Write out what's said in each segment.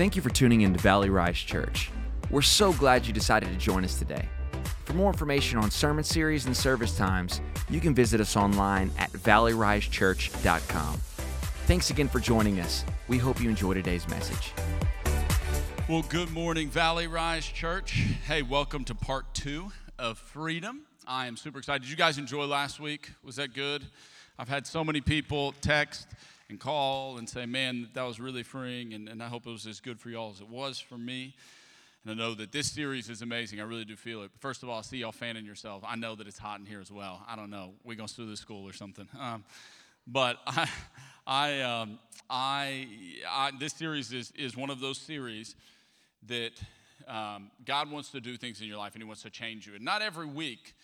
Thank you for tuning in to Valley Rise Church. We're so glad you decided to join us today. For more information on sermon series and service times, you can visit us online at valleyrisechurch.com. Thanks again for joining us. We hope you enjoy today's message. Well, good morning, Valley Rise Church. Hey, welcome to part two of Freedom. I am super excited. Did you guys enjoy last week? Was that good? I've had so many people text and call and say, man, that was really freeing, and, and I hope it was as good for y'all as it was for me. And I know that this series is amazing. I really do feel it. First of all, I see y'all fanning yourself. I know that it's hot in here as well. I don't know. We're going to sue the school or something. Um, but I, I, um, I, I, this series is, is one of those series that um, God wants to do things in your life and He wants to change you. And not every week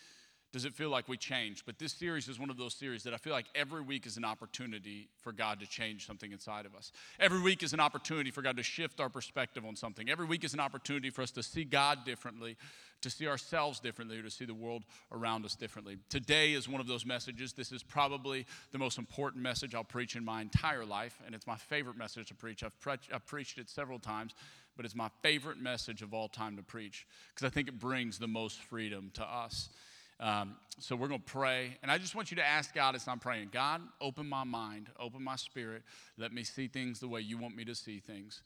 does it feel like we change? But this series is one of those series that I feel like every week is an opportunity for God to change something inside of us. Every week is an opportunity for God to shift our perspective on something. Every week is an opportunity for us to see God differently, to see ourselves differently, to see the world around us differently. Today is one of those messages. This is probably the most important message I'll preach in my entire life, and it's my favorite message to preach. I've, pre- I've preached it several times but it's my favorite message of all time to preach because I think it brings the most freedom to us. Um, so we're going to pray. And I just want you to ask God as I'm praying God, open my mind, open my spirit. Let me see things the way you want me to see things.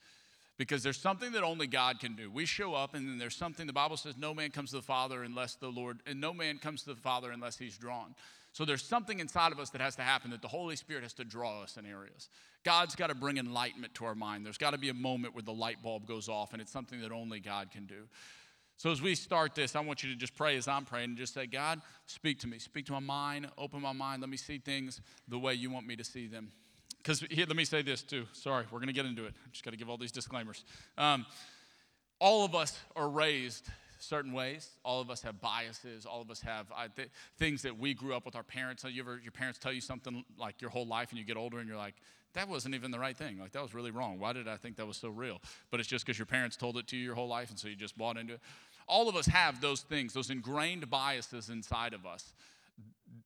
Because there's something that only God can do. We show up, and then there's something the Bible says no man comes to the Father unless the Lord, and no man comes to the Father unless he's drawn. So there's something inside of us that has to happen that the Holy Spirit has to draw us in areas. God's got to bring enlightenment to our mind. There's got to be a moment where the light bulb goes off, and it's something that only God can do. So, as we start this, I want you to just pray as I'm praying and just say, God, speak to me. Speak to my mind. Open my mind. Let me see things the way you want me to see them. Because here, let me say this too. Sorry, we're going to get into it. I just got to give all these disclaimers. Um, all of us are raised certain ways. All of us have biases. All of us have uh, th- things that we grew up with our parents. You ever, your parents tell you something like your whole life and you get older and you're like, that wasn't even the right thing. Like, that was really wrong. Why did I think that was so real? But it's just because your parents told it to you your whole life and so you just bought into it all of us have those things, those ingrained biases inside of us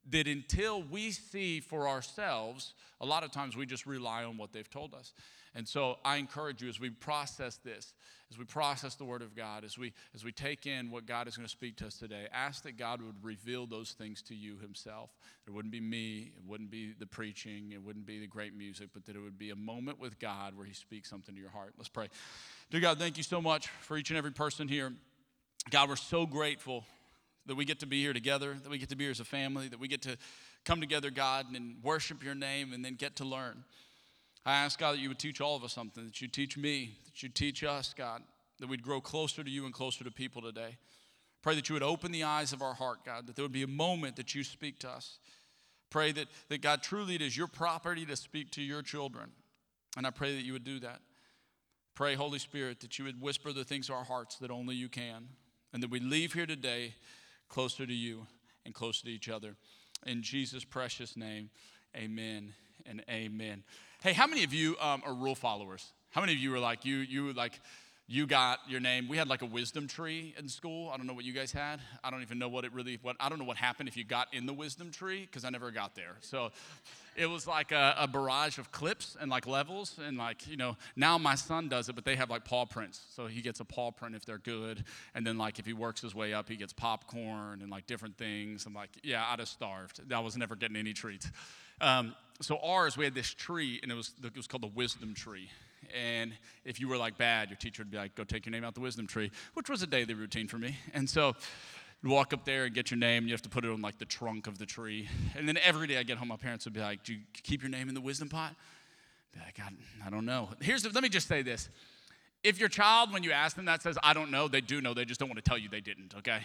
that until we see for ourselves, a lot of times we just rely on what they've told us. And so I encourage you as we process this, as we process the Word of God, as we as we take in what God is going to speak to us today, ask that God would reveal those things to you Himself. It wouldn't be me, it wouldn't be the preaching, it wouldn't be the great music, but that it would be a moment with God where He speaks something to your heart. Let's pray. Dear God, thank you so much for each and every person here. God, we're so grateful that we get to be here together, that we get to be here as a family, that we get to come together, God, and worship your name and then get to learn. I ask, God, that you would teach all of us something, that you teach me, that you teach us, God, that we'd grow closer to you and closer to people today. Pray that you would open the eyes of our heart, God, that there would be a moment that you speak to us. Pray that, that God, truly it is your property to speak to your children. And I pray that you would do that. Pray, Holy Spirit, that you would whisper the things of our hearts that only you can and that we leave here today closer to you and closer to each other. In Jesus' precious name, amen and amen. Hey, how many of you um, are rule followers? How many of you are like, you, you like, you got your name. We had like a wisdom tree in school. I don't know what you guys had. I don't even know what it really, what, I don't know what happened if you got in the wisdom tree because I never got there. So it was like a, a, barrage of clips and like levels. And like, you know, now my son does it, but they have like paw prints. So he gets a paw print if they're good. And then like if he works his way up, he gets popcorn and like different things. I'm like, yeah, I'd have starved. I was never getting any treats. Um, so ours, we had this tree and it was, it was called the wisdom tree. And if you were like bad, your teacher would be like, go take your name out the wisdom tree, which was a daily routine for me. And so you walk up there and get your name. You have to put it on like the trunk of the tree. And then every day I get home, my parents would be like, do you keep your name in the wisdom pot? Be like, I, I don't know. Here's the, let me just say this. If your child, when you ask them that, says, I don't know, they do know. They just don't want to tell you they didn't, okay?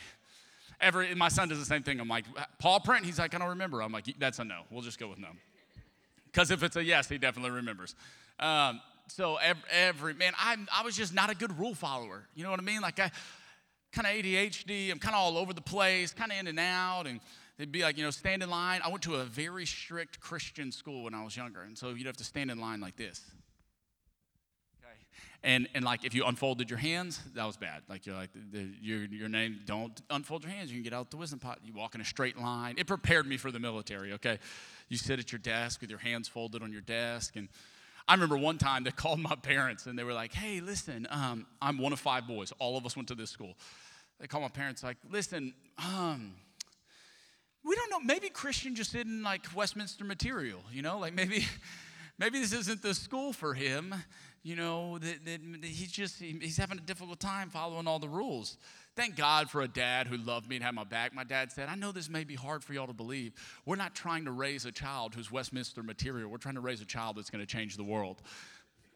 Every, my son does the same thing. I'm like, Paul print? He's like, I don't remember. I'm like, that's a no. We'll just go with no. Because if it's a yes, he definitely remembers. Um, so every, every man, I, I was just not a good rule follower. You know what I mean? Like I kind of ADHD. I'm kind of all over the place, kind of in and out, and they'd be like, you know, stand in line. I went to a very strict Christian school when I was younger, and so you'd have to stand in line like this. Okay, and and like if you unfolded your hands, that was bad. Like you're like the, the, your your name, don't unfold your hands. You can get out the wisdom pot. You walk in a straight line. It prepared me for the military. Okay, you sit at your desk with your hands folded on your desk and I remember one time they called my parents and they were like, hey, listen, um, I'm one of five boys. All of us went to this school. They called my parents, like, listen, um, we don't know. Maybe Christian just didn't like Westminster material, you know? Like maybe, maybe this isn't the school for him. You know, that, that he's just, he's having a difficult time following all the rules. Thank God for a dad who loved me and had my back. My dad said, I know this may be hard for y'all to believe. We're not trying to raise a child who's Westminster material. We're trying to raise a child that's going to change the world.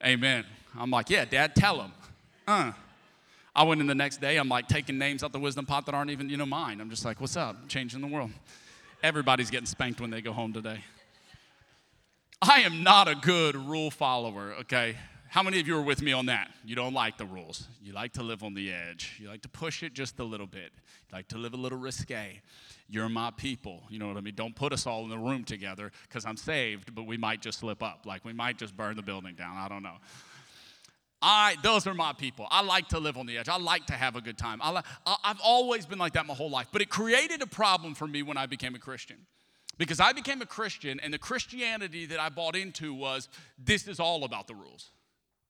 Amen. I'm like, yeah, dad, tell him. Uh. I went in the next day, I'm like taking names out the wisdom pot that aren't even, you know, mine. I'm just like, what's up? Changing the world. Everybody's getting spanked when they go home today. I am not a good rule follower, okay? How many of you are with me on that? You don't like the rules. You like to live on the edge. You like to push it just a little bit. You like to live a little risque. You're my people. You know what I mean? Don't put us all in the room together because I'm saved, but we might just slip up. Like we might just burn the building down. I don't know. I, those are my people. I like to live on the edge. I like to have a good time. I, I've always been like that my whole life. But it created a problem for me when I became a Christian. Because I became a Christian, and the Christianity that I bought into was this is all about the rules.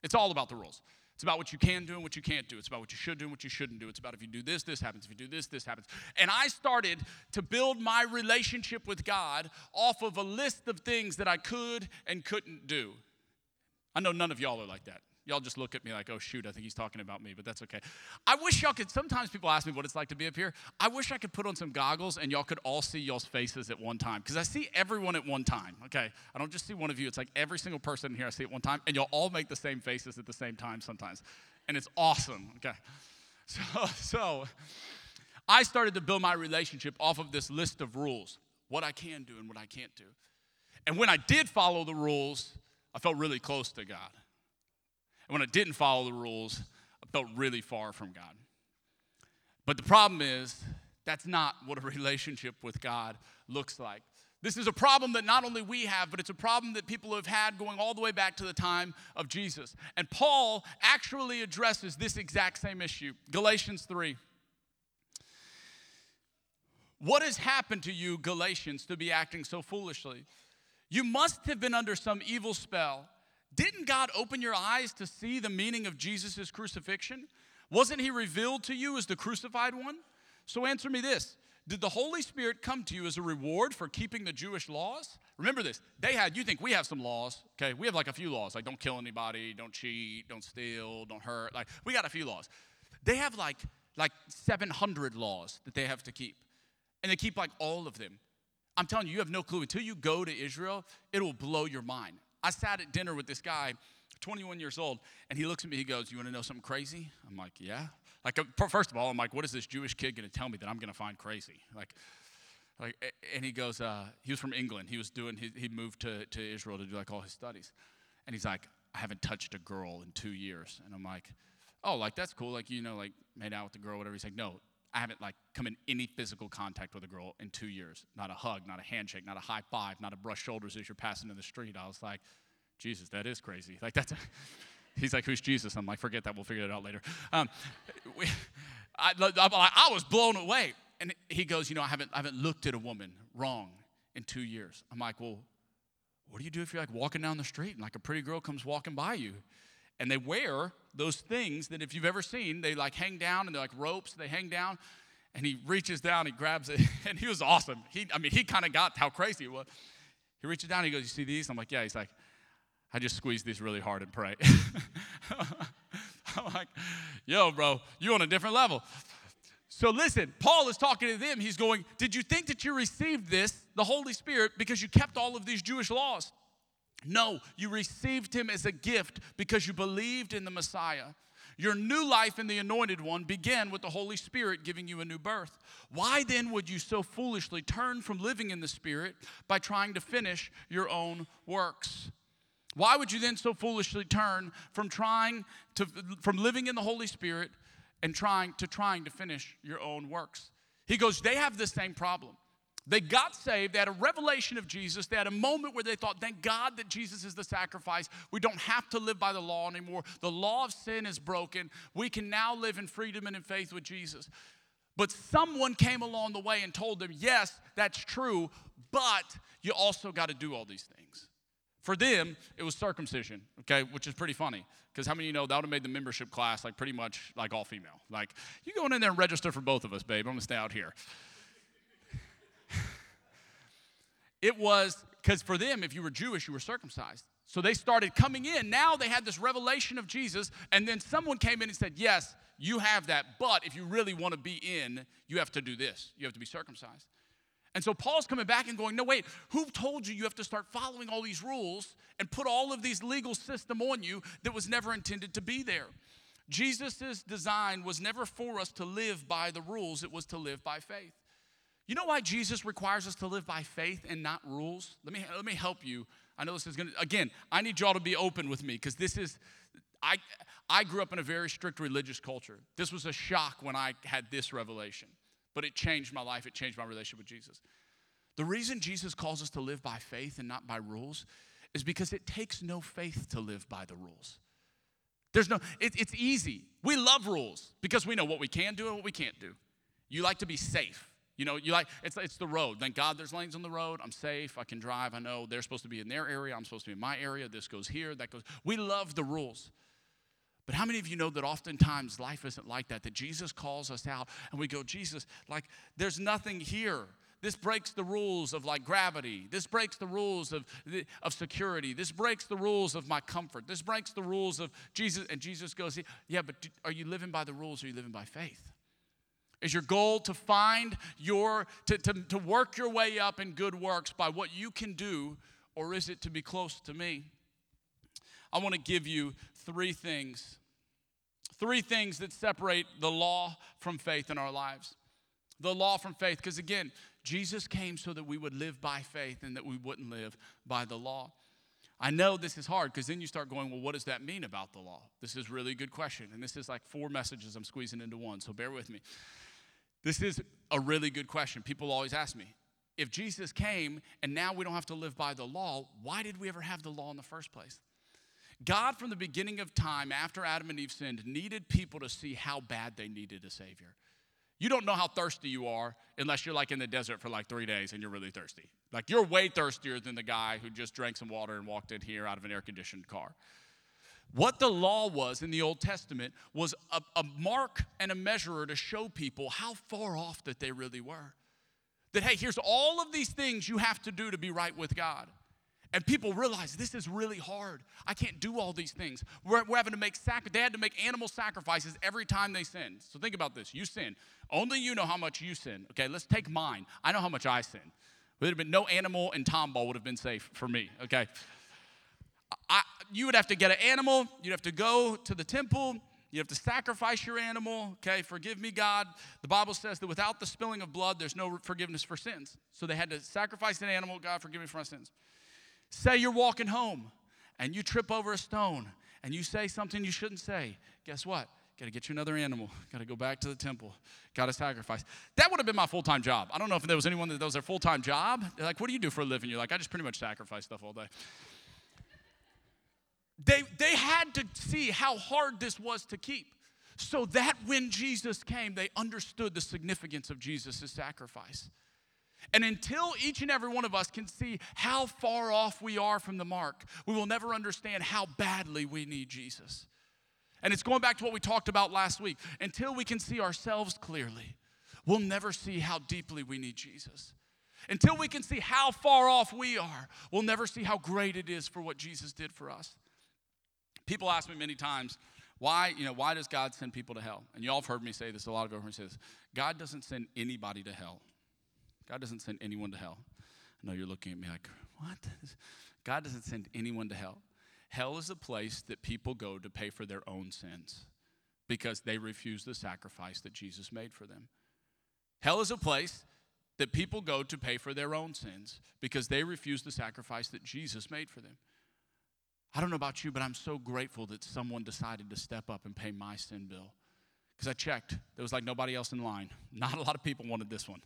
It's all about the rules. It's about what you can do and what you can't do. It's about what you should do and what you shouldn't do. It's about if you do this, this happens. If you do this, this happens. And I started to build my relationship with God off of a list of things that I could and couldn't do. I know none of y'all are like that. Y'all just look at me like, oh, shoot, I think he's talking about me, but that's okay. I wish y'all could. Sometimes people ask me what it's like to be up here. I wish I could put on some goggles and y'all could all see y'all's faces at one time because I see everyone at one time, okay? I don't just see one of you. It's like every single person in here I see at one time, and y'all all make the same faces at the same time sometimes. And it's awesome, okay? So, so I started to build my relationship off of this list of rules what I can do and what I can't do. And when I did follow the rules, I felt really close to God. And when I didn't follow the rules, I felt really far from God. But the problem is, that's not what a relationship with God looks like. This is a problem that not only we have, but it's a problem that people have had going all the way back to the time of Jesus. And Paul actually addresses this exact same issue. Galatians 3. What has happened to you, Galatians, to be acting so foolishly? You must have been under some evil spell didn't God open your eyes to see the meaning of Jesus' crucifixion? Wasn't he revealed to you as the crucified one? So answer me this Did the Holy Spirit come to you as a reward for keeping the Jewish laws? Remember this. They had, you think we have some laws, okay? We have like a few laws, like don't kill anybody, don't cheat, don't steal, don't hurt. Like, we got a few laws. They have like, like 700 laws that they have to keep. And they keep like all of them. I'm telling you, you have no clue. Until you go to Israel, it will blow your mind. I sat at dinner with this guy, 21 years old, and he looks at me, he goes, You want to know something crazy? I'm like, Yeah. Like, uh, first of all, I'm like, What is this Jewish kid going to tell me that I'm going to find crazy? Like, like, and he goes, uh, he was from England. He was doing, he, he moved to, to Israel to do like all his studies. And he's like, I haven't touched a girl in two years. And I'm like, oh, like that's cool. Like, you know, like made out with the girl, whatever. He's like, no, I haven't like come in any physical contact with a girl in two years. Not a hug, not a handshake, not a high five, not a brush shoulders as you're passing in the street. I was like, Jesus, that is crazy. Like that's. A, he's like, who's Jesus? I'm like, forget that. We'll figure it out later. Um, we, I, I, was blown away. And he goes, you know, I haven't, I haven't looked at a woman wrong in two years. I'm like, well, what do you do if you're like walking down the street and like a pretty girl comes walking by you? And they wear those things that if you've ever seen, they like hang down and they're like ropes, they hang down. And he reaches down, he grabs it, and he was awesome. He, I mean, he kind of got how crazy it was. He reaches down, he goes, You see these? I'm like, Yeah. He's like, I just squeeze these really hard and pray. I'm like, Yo, bro, you on a different level. So listen, Paul is talking to them. He's going, Did you think that you received this, the Holy Spirit, because you kept all of these Jewish laws? No, you received him as a gift because you believed in the Messiah. Your new life in the Anointed One began with the Holy Spirit giving you a new birth. Why then would you so foolishly turn from living in the Spirit by trying to finish your own works? Why would you then so foolishly turn from trying to from living in the Holy Spirit and trying to trying to finish your own works? He goes, they have the same problem. They got saved. They had a revelation of Jesus. They had a moment where they thought, thank God that Jesus is the sacrifice. We don't have to live by the law anymore. The law of sin is broken. We can now live in freedom and in faith with Jesus. But someone came along the way and told them, yes, that's true, but you also got to do all these things. For them, it was circumcision, okay, which is pretty funny. Because how many of you know that would have made the membership class like pretty much like all female? Like, you going in there and register for both of us, babe. I'm gonna stay out here. It was because for them, if you were Jewish, you were circumcised. So they started coming in. Now they had this revelation of Jesus, and then someone came in and said, Yes, you have that, but if you really want to be in, you have to do this. You have to be circumcised. And so Paul's coming back and going, no, wait, who told you you have to start following all these rules and put all of these legal system on you that was never intended to be there? Jesus' design was never for us to live by the rules, it was to live by faith. You know why Jesus requires us to live by faith and not rules? Let me, let me help you. I know this is gonna, again, I need y'all to be open with me because this is, I, I grew up in a very strict religious culture. This was a shock when I had this revelation but it changed my life. It changed my relationship with Jesus. The reason Jesus calls us to live by faith and not by rules is because it takes no faith to live by the rules. There's no, it, it's easy. We love rules because we know what we can do and what we can't do. You like to be safe. You know, you like, it's, it's the road. Thank God there's lanes on the road. I'm safe. I can drive. I know they're supposed to be in their area. I'm supposed to be in my area. This goes here, that goes. We love the rules. But how many of you know that oftentimes life isn't like that? That Jesus calls us out and we go, Jesus, like, there's nothing here. This breaks the rules of like gravity. This breaks the rules of, of security. This breaks the rules of my comfort. This breaks the rules of Jesus. And Jesus goes, Yeah, but are you living by the rules or are you living by faith? Is your goal to find your, to, to, to work your way up in good works by what you can do, or is it to be close to me? I want to give you three things. Three things that separate the law from faith in our lives. The law from faith, because again, Jesus came so that we would live by faith and that we wouldn't live by the law. I know this is hard because then you start going, well, what does that mean about the law? This is really a good question. And this is like four messages I'm squeezing into one, so bear with me. This is a really good question. People always ask me, if Jesus came and now we don't have to live by the law, why did we ever have the law in the first place? God, from the beginning of time, after Adam and Eve sinned, needed people to see how bad they needed a Savior. You don't know how thirsty you are unless you're like in the desert for like three days and you're really thirsty. Like you're way thirstier than the guy who just drank some water and walked in here out of an air conditioned car. What the law was in the Old Testament was a, a, mark and a measurer to show people how far off that they really were. That, hey, here's all of these things you have to do to be right with God. And people realize this is really hard. I can't do all these things. We're, we're having to make sac- they had to make animal sacrifices every time they sinned. So think about this. You sin. Only you know how much you sin. Okay, let's take mine. I know how much I sin. There would have been no animal and Tomball would have been safe for me. Okay. I, you would have to get an animal. You'd have to go to the temple. You have to sacrifice your animal. Okay, forgive me, God. The Bible says that without the spilling of blood, there's no forgiveness for sins. So they had to sacrifice an animal. God, forgive me for my sins. Say you're walking home and you trip over a stone and you say something you shouldn't say. Guess what? Got to get you another animal. Got to go back to the temple. Got to sacrifice. That would have been my full time job. I don't know if there was anyone that, was their full time job. They're like, what do you do for a living? You're like, I just pretty much sacrifice stuff all day. They, they had to see how hard this was to keep. So that when Jesus came, they understood the significance of Jesus' sacrifice. And until each and every one of us can see how far off we are from the mark, we will never understand how badly we need Jesus. And it's going back to what we talked about last week. Until we can see ourselves clearly, we'll never see how deeply we need Jesus. Until we can see how far off we are, we'll never see how great it is for what Jesus did for us. People ask me many times, why, you know, why does God send people to hell? And y'all have heard me say this, a lot of you have heard me say this. God doesn't send anybody to hell. God doesn't send anyone to hell. I know you're looking at me like, what? God doesn't send anyone to hell. Hell is a place that people go to pay for their own sins because they refuse the sacrifice that Jesus made for them. Hell is a place that people go to pay for their own sins because they refuse the sacrifice that Jesus made for them. I don't know about you, but I'm so grateful that someone decided to step up and pay my sin bill. Because I checked, there was like nobody else in line. Not a lot of people wanted this one.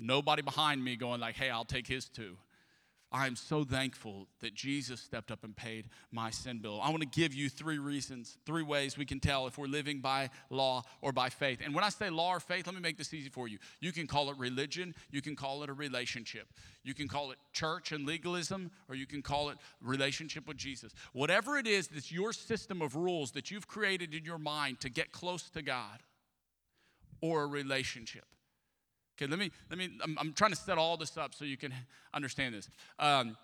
Nobody behind me going like, hey, I'll take his too. I'm so thankful that Jesus stepped up and paid my sin bill. I want to give you three reasons, three ways we can tell if we're living by law or by faith. And when I say law or faith, let me make this easy for you. You can call it religion, you can call it a relationship, you can call it church and legalism, or you can call it relationship with Jesus. Whatever it is that's your system of rules that you've created in your mind to get close to God or a relationship. Okay, let me, let me, I'm, I'm, trying to set all this up so you can understand this. Um,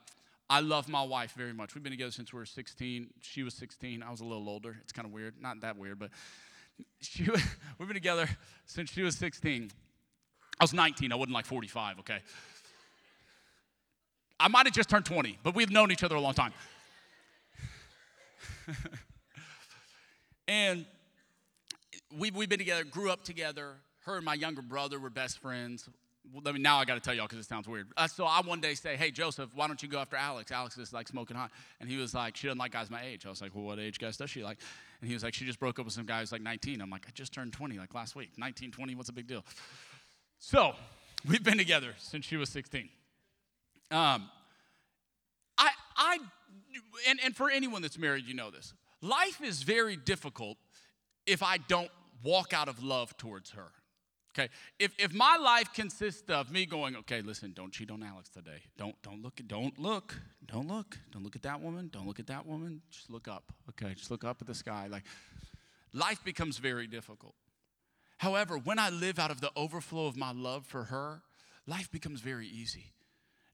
I love my wife very much. We've been together since we were 16. She was 16. I was a little older. It's kind of weird. Not that weird, but she, we've been together since she was 16. I was 19. I wasn't like 45, okay? I might have just turned 20, but we've known each other a long time. and we've, we've been together, grew up together her and my younger brother were best friends. I mean, now I got to tell y'all because it sounds weird. Uh, so I one day say, "Hey Joseph, why don't you go after Alex? Alex is like smoking hot." And he was like, "She doesn't like guys my age." I was like, "Well, what age guys does she like?" And he was like, "She just broke up with some guy who's like 19." I'm like, "I just turned 20 like last week. 19, 20, what's a big deal?" So we've been together since she was 16. Um, I, I, and, and for anyone that's married, you know this. Life is very difficult if I don't walk out of love towards her. Okay, if, if my life consists of me going, okay, listen, don't cheat on Alex today. Don't don't look don't look don't look don't look at that woman. Don't look at that woman. Just look up. Okay, just look up at the sky. Like life becomes very difficult. However, when I live out of the overflow of my love for her, life becomes very easy.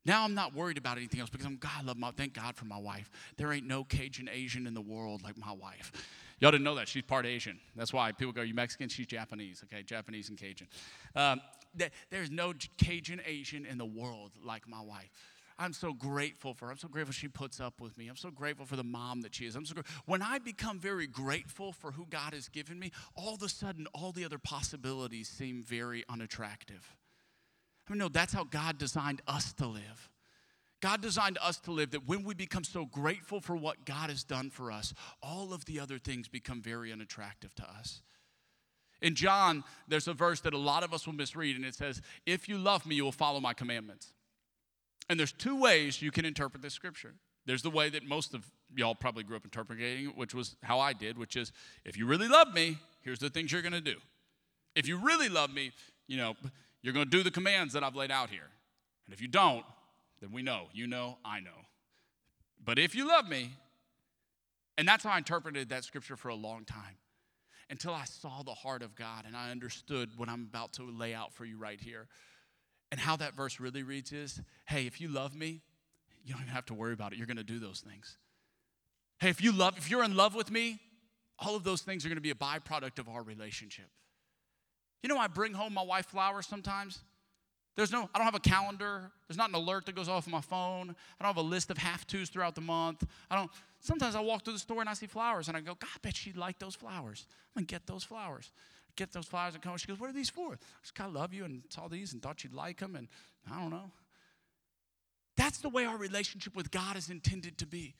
Now I'm not worried about anything else because I'm God. I love my thank God for my wife. There ain't no Cajun Asian in the world like my wife. Y'all didn't know that. She's part Asian. That's why people go, You Mexican? She's Japanese, okay? Japanese and Cajun. Um, there's no Cajun Asian in the world like my wife. I'm so grateful for her. I'm so grateful she puts up with me. I'm so grateful for the mom that she is. I'm so grateful. When I become very grateful for who God has given me, all of a sudden, all the other possibilities seem very unattractive. I mean, no, that's how God designed us to live. God designed us to live that when we become so grateful for what God has done for us, all of the other things become very unattractive to us. In John, there's a verse that a lot of us will misread, and it says, If you love me, you will follow my commandments. And there's two ways you can interpret this scripture. There's the way that most of y'all probably grew up interpreting it, which was how I did, which is if you really love me, here's the things you're gonna do. If you really love me, you know, you're gonna do the commands that I've laid out here. And if you don't, then we know. You know, I know. But if you love me, and that's how I interpreted that scripture for a long time until I saw the heart of God and I understood what I'm about to lay out for you right here. And how that verse really reads is hey, if you love me, you don't even have to worry about it. You're going to do those things. Hey, if you love, if you're in love with me, all of those things are going to be a byproduct of our relationship. You know, I bring home my wife flowers sometimes. There's no, I don't have a calendar. There's not an alert that goes off my phone. I don't have a list of have tos throughout the month. I don't, sometimes I walk through the store and I see flowers and I go, God, I bet she'd like those flowers. I'm gonna get those flowers. Get those flowers and come. She goes, What are these for? I just kind of love you and saw these and thought you'd like them and I don't know. That's the way our relationship with God is intended to be.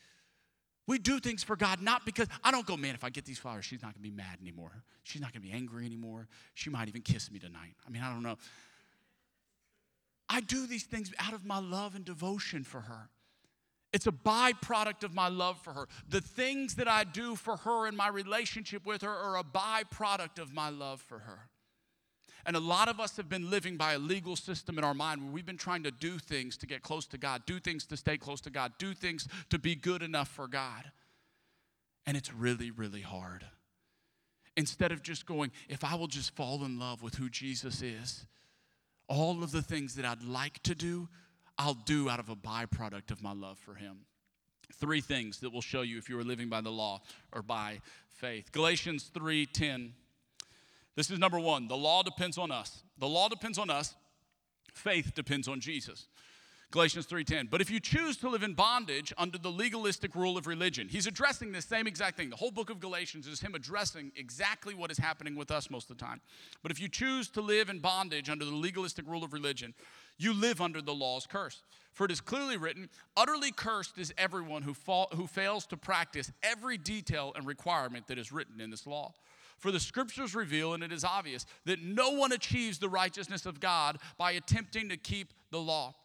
We do things for God not because I don't go, man, if I get these flowers, she's not gonna be mad anymore. She's not gonna be angry anymore. She might even kiss me tonight. I mean, I don't know. I do these things out of my love and devotion for her. It's a byproduct of my love for her. The things that I do for her in my relationship with her are a byproduct of my love for her. And a lot of us have been living by a legal system in our mind where we've been trying to do things to get close to God, do things to stay close to God, do things to be good enough for God. And it's really, really hard. Instead of just going, if I will just fall in love with who Jesus is, all of the things that I'd like to do, I'll do out of a byproduct of my love for Him. Three things that will show you if you are living by the law or by faith. Galatians 3:10. This is number one. The law depends on us. The law depends on us. Faith depends on Jesus. Galatians 3:10. But if you choose to live in bondage under the legalistic rule of religion, he's addressing the same exact thing. The whole book of Galatians is him addressing exactly what is happening with us most of the time. But if you choose to live in bondage under the legalistic rule of religion, you live under the law's curse. For it is clearly written, utterly cursed is everyone who, who fails to practice every detail and requirement that is written in this law. For the scriptures reveal, and it is obvious, that no one achieves the righteousness of God by attempting to keep the law.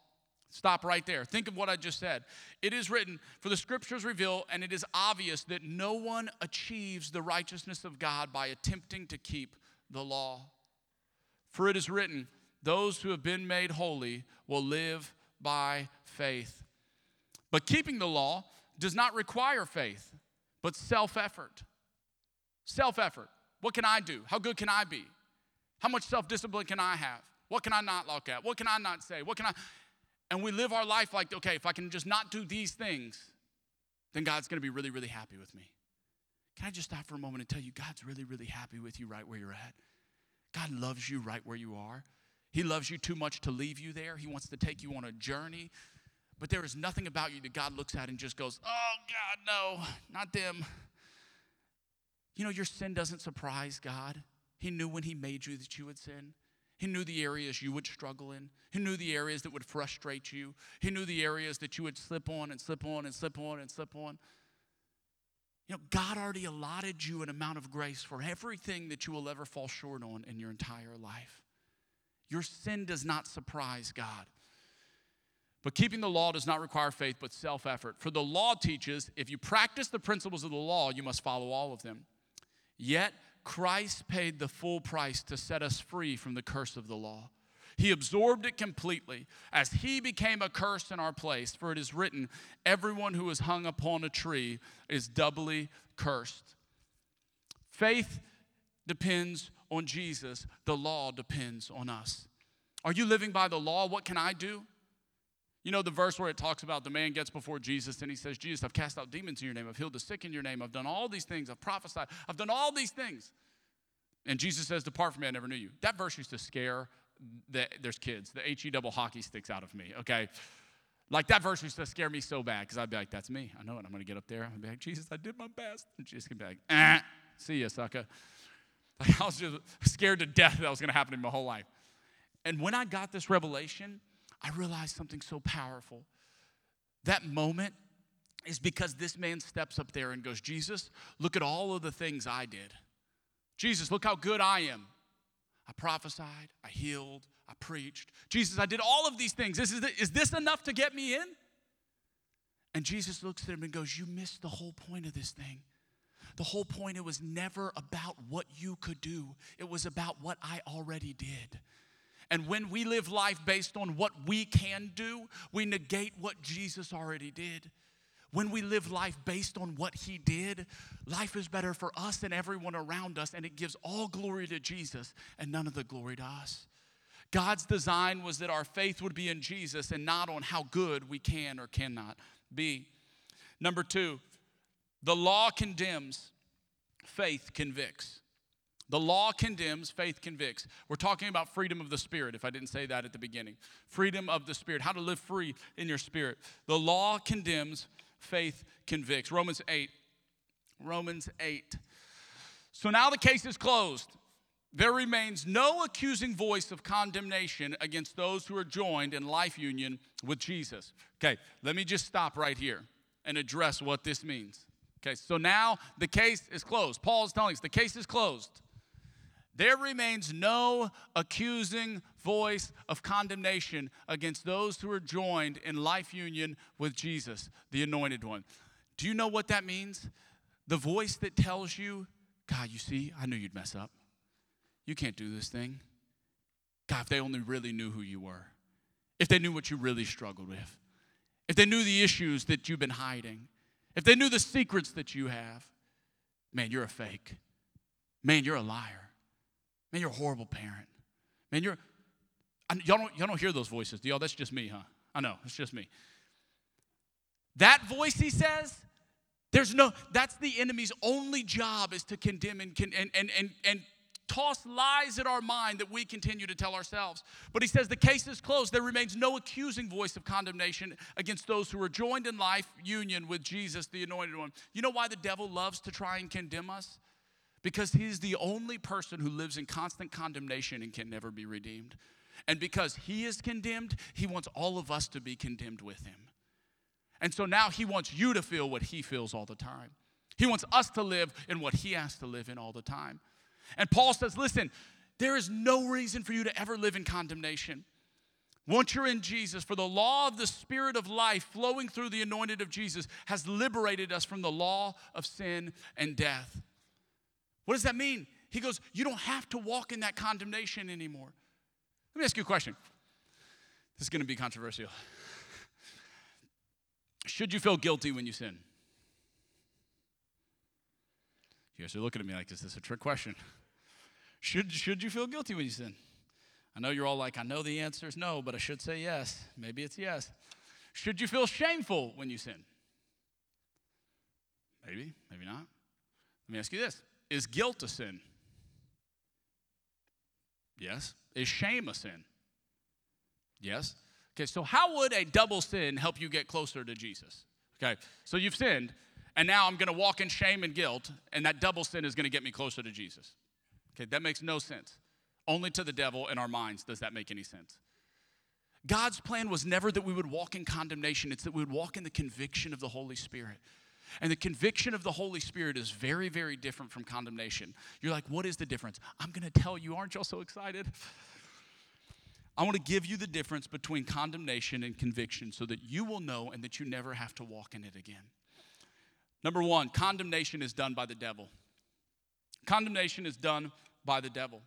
Stop right there. Think of what I just said. It is written, For the scriptures reveal, and it is obvious that no one achieves the righteousness of God by attempting to keep the law. For it is written, Those who have been made holy will live by faith. But keeping the law does not require faith, but self effort. Self effort. What can I do? How good can I be? How much self discipline can I have? What can I not look at? What can I not say? What can I? And we live our life like, okay, if I can just not do these things, then God's gonna be really, really happy with me. Can I just stop for a moment and tell you, God's really, really happy with you right where you're at? God loves you right where you are. He loves you too much to leave you there. He wants to take you on a journey. But there is nothing about you that God looks at and just goes, oh, God, no, not them. You know, your sin doesn't surprise God. He knew when He made you that you would sin. He knew the areas you would struggle in. He knew the areas that would frustrate you. He knew the areas that you would slip on and slip on and slip on and slip on. You know, God already allotted you an amount of grace for everything that you will ever fall short on in your entire life. Your sin does not surprise God. But keeping the law does not require faith, but self effort. For the law teaches if you practice the principles of the law, you must follow all of them. Yet, Christ paid the full price to set us free from the curse of the law. He absorbed it completely as he became a curse in our place. For it is written, Everyone who is hung upon a tree is doubly cursed. Faith depends on Jesus, the law depends on us. Are you living by the law? What can I do? You know the verse where it talks about the man gets before Jesus and he says, Jesus, I've cast out demons in your name. I've healed the sick in your name. I've done all these things. I've prophesied. I've done all these things. And Jesus says, Depart from me, I never knew you. That verse used to scare the, there's kids. The HE double hockey sticks out of me, okay? Like that verse used to scare me so bad because I'd be like, that's me. I know it. I'm going to get up there. I'd be like, Jesus, I did my best. And Jesus can be like, eh, see ya, sucker. Like I was just scared to death that was going to happen in my whole life. And when I got this revelation, I realized something so powerful. That moment is because this man steps up there and goes, Jesus, look at all of the things I did. Jesus, look how good I am. I prophesied, I healed, I preached. Jesus, I did all of these things. Is, is this enough to get me in? And Jesus looks at him and goes, You missed the whole point of this thing. The whole point, it was never about what you could do, it was about what I already did. And when we live life based on what we can do, we negate what Jesus already did. When we live life based on what he did, life is better for us and everyone around us, and it gives all glory to Jesus and none of the glory to us. God's design was that our faith would be in Jesus and not on how good we can or cannot be. Number two, the law condemns, faith convicts. The law condemns, faith convicts. We're talking about freedom of the spirit, if I didn't say that at the beginning. Freedom of the spirit, how to live free in your spirit. The law condemns, faith convicts. Romans 8. Romans 8. So now the case is closed. There remains no accusing voice of condemnation against those who are joined in life union with Jesus. Okay, let me just stop right here and address what this means. Okay, so now the case is closed. Paul is telling us the case is closed. There remains no accusing voice of condemnation against those who are joined in life union with Jesus, the anointed one. Do you know what that means? The voice that tells you, God, you see, I knew you'd mess up. You can't do this thing. God, if they only really knew who you were, if they knew what you really struggled with, if they knew the issues that you've been hiding, if they knew the secrets that you have, man, you're a fake. Man, you're a liar. Man, you're a horrible parent. Man, you're, y'all don't, y'all don't hear those voices, do y'all? That's just me, huh? I know, it's just me. That voice, he says, there's no, that's the enemy's only job is to condemn and, and, and, and, and toss lies at our mind that we continue to tell ourselves. But he says the case is closed. There remains no accusing voice of condemnation against those who are joined in life union with Jesus, the anointed one. You know why the devil loves to try and condemn us? Because he's the only person who lives in constant condemnation and can never be redeemed. And because he is condemned, he wants all of us to be condemned with him. And so now he wants you to feel what he feels all the time. He wants us to live in what he has to live in all the time. And Paul says, listen, there is no reason for you to ever live in condemnation. Once you're in Jesus, for the law of the Spirit of life flowing through the anointed of Jesus has liberated us from the law of sin and death. What does that mean? He goes, You don't have to walk in that condemnation anymore. Let me ask you a question. This is going to be controversial. Should you feel guilty when you sin? You guys are looking at me like, Is this a trick question? Should, should you feel guilty when you sin? I know you're all like, I know the answer is no, but I should say yes. Maybe it's yes. Should you feel shameful when you sin? Maybe, maybe not. Let me ask you this Is guilt a sin? Yes. Is shame a sin? Yes. Okay, so how would a double sin help you get closer to Jesus? Okay, so you've sinned, and now I'm gonna walk in shame and guilt, and that double sin is gonna get me closer to Jesus. Okay, that makes no sense. Only to the devil in our minds does that make any sense. God's plan was never that we would walk in condemnation, it's that we would walk in the conviction of the Holy Spirit. And the conviction of the Holy Spirit is very, very different from condemnation. You're like, what is the difference? I'm gonna tell you, aren't y'all so excited? I want to give you the difference between condemnation and conviction so that you will know and that you never have to walk in it again. Number one, condemnation is done by the devil. Condemnation is done by the devil.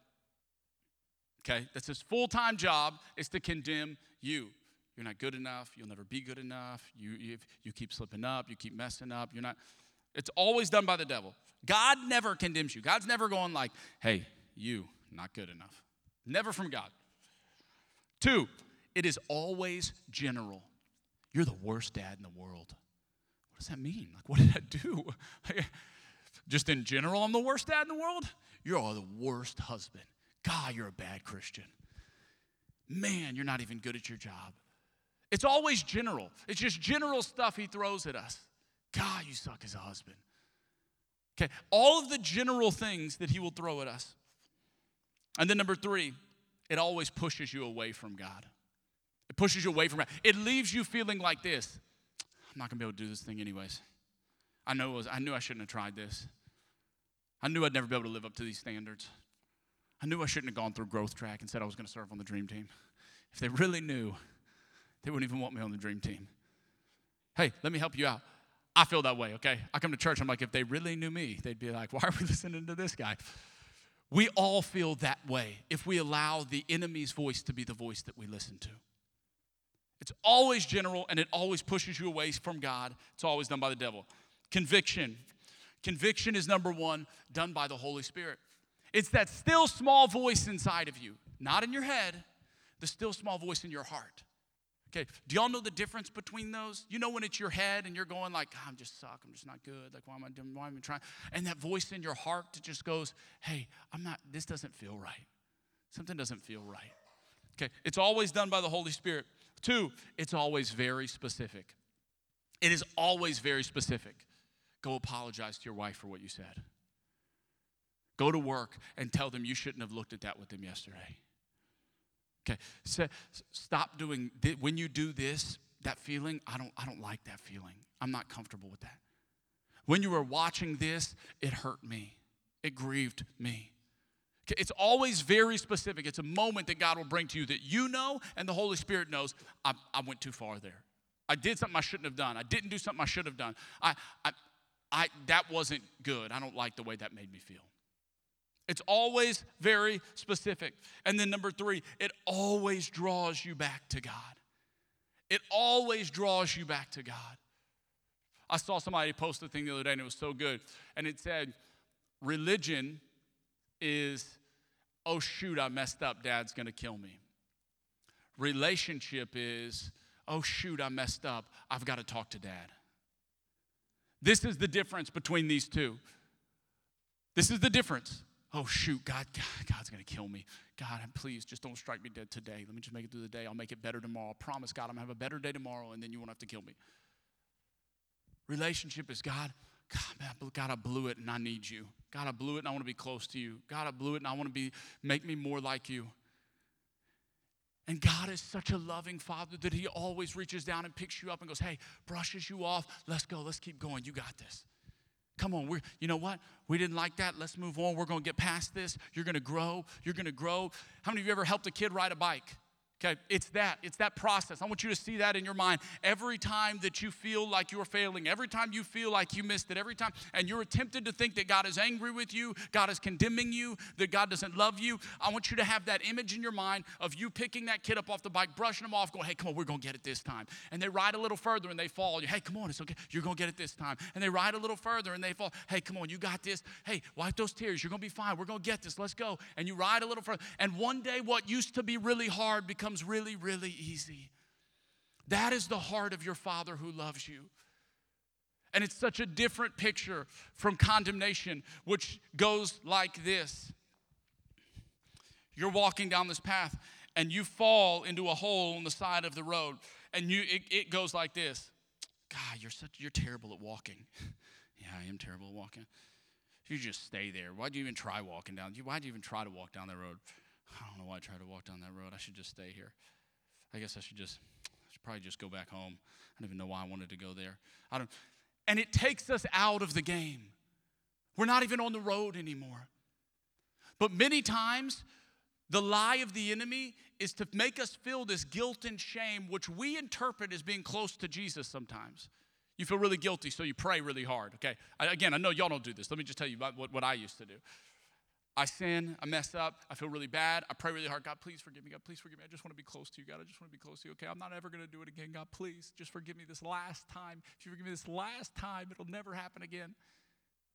Okay? That's his full time job is to condemn you. You're not good enough. You'll never be good enough. You, you, you keep slipping up. You keep messing up. You're not. It's always done by the devil. God never condemns you. God's never going like, hey, you, not good enough. Never from God. Two, it is always general. You're the worst dad in the world. What does that mean? Like, what did I do? Just in general, I'm the worst dad in the world? You're the worst husband. God, you're a bad Christian. Man, you're not even good at your job. It's always general. It's just general stuff he throws at us. God, you suck as a husband. Okay, all of the general things that he will throw at us. And then number three, it always pushes you away from God. It pushes you away from God. It leaves you feeling like this I'm not gonna be able to do this thing anyways. I know was, I knew I shouldn't have tried this. I knew I'd never be able to live up to these standards. I knew I shouldn't have gone through growth track and said I was going to serve on the dream team. If they really knew, they wouldn't even want me on the dream team. Hey, let me help you out. I feel that way, okay? I come to church, I'm like, if they really knew me, they'd be like, why are we listening to this guy? We all feel that way if we allow the enemy's voice to be the voice that we listen to. It's always general and it always pushes you away from God. It's always done by the devil. Conviction. Conviction is number one, done by the Holy Spirit. It's that still small voice inside of you, not in your head, the still small voice in your heart. Okay, do y'all know the difference between those? You know when it's your head and you're going like, I'm just suck, I'm just not good. Like, why am I doing? Why am I trying? And that voice in your heart that just goes, Hey, I'm not. This doesn't feel right. Something doesn't feel right. Okay, it's always done by the Holy Spirit. Two, it's always very specific. It is always very specific. Go apologize to your wife for what you said. Go to work and tell them you shouldn't have looked at that with them yesterday. Okay, so, stop doing when you do this. That feeling, I don't, I don't like that feeling. I'm not comfortable with that. When you were watching this, it hurt me. It grieved me. It's always very specific. It's a moment that God will bring to you that you know and the Holy Spirit knows I, I went too far there. I did something I shouldn't have done. I didn't do something I should have done. I, I, I, that wasn't good. I don't like the way that made me feel. It's always very specific. And then number three, it always draws you back to God. It always draws you back to God. I saw somebody post a thing the other day and it was so good. And it said, religion is, oh shoot, I messed up, dad's gonna kill me. Relationship is, oh shoot, I messed up, I've gotta talk to dad. This is the difference between these two. This is the difference oh shoot, God, God God's gonna kill me. God, please just don't strike me dead today. Let me just make it through the day. I'll make it better tomorrow. I promise, God, I'm gonna have a better day tomorrow, and then you won't have to kill me. Relationship is God. God, man, God, I blew it and I need you. God, I blew it and I want to be close to you. God, I blew it and I want to be make me more like you. And God is such a loving father that he always reaches down and picks you up and goes, "Hey, brushes you off. Let's go. Let's keep going. You got this." Come on, we're, you know what? We didn't like that. Let's move on. We're going to get past this. You're going to grow. You're going to grow. How many of you ever helped a kid ride a bike? Okay, it's that. It's that process. I want you to see that in your mind. Every time that you feel like you're failing, every time you feel like you missed it, every time, and you're tempted to think that God is angry with you, God is condemning you, that God doesn't love you, I want you to have that image in your mind of you picking that kid up off the bike, brushing him off, going, hey, come on, we're going to get it this time. And they ride a little further and they fall. Hey, come on, it's okay. You're going to get it this time. And they ride a little further and they fall. Hey, come on, you got this. Hey, wipe those tears. You're going to be fine. We're going to get this. Let's go. And you ride a little further. And one day, what used to be really hard becomes really, really easy. That is the heart of your Father who loves you. And it's such a different picture from condemnation, which goes like this You're walking down this path and you fall into a hole on the side of the road, and you, it, it goes like this God, you're, such, you're terrible at walking. yeah, I am terrible at walking. You just stay there. Why'd you even try walking down? Why'd you even try to walk down that road? I don't know why I tried to walk down that road. I should just stay here. I guess I should just I should probably just go back home. I don't even know why I wanted to go there. I don't and it takes us out of the game. We're not even on the road anymore. But many times the lie of the enemy is to make us feel this guilt and shame, which we interpret as being close to Jesus sometimes. You feel really guilty, so you pray really hard. Okay. I, again, I know y'all don't do this. Let me just tell you about what, what I used to do. I sin, I mess up, I feel really bad, I pray really hard. God, please forgive me. God, please forgive me. I just want to be close to you, God. I just want to be close to you. Okay, I'm not ever going to do it again. God, please just forgive me this last time. If you forgive me this last time, it'll never happen again.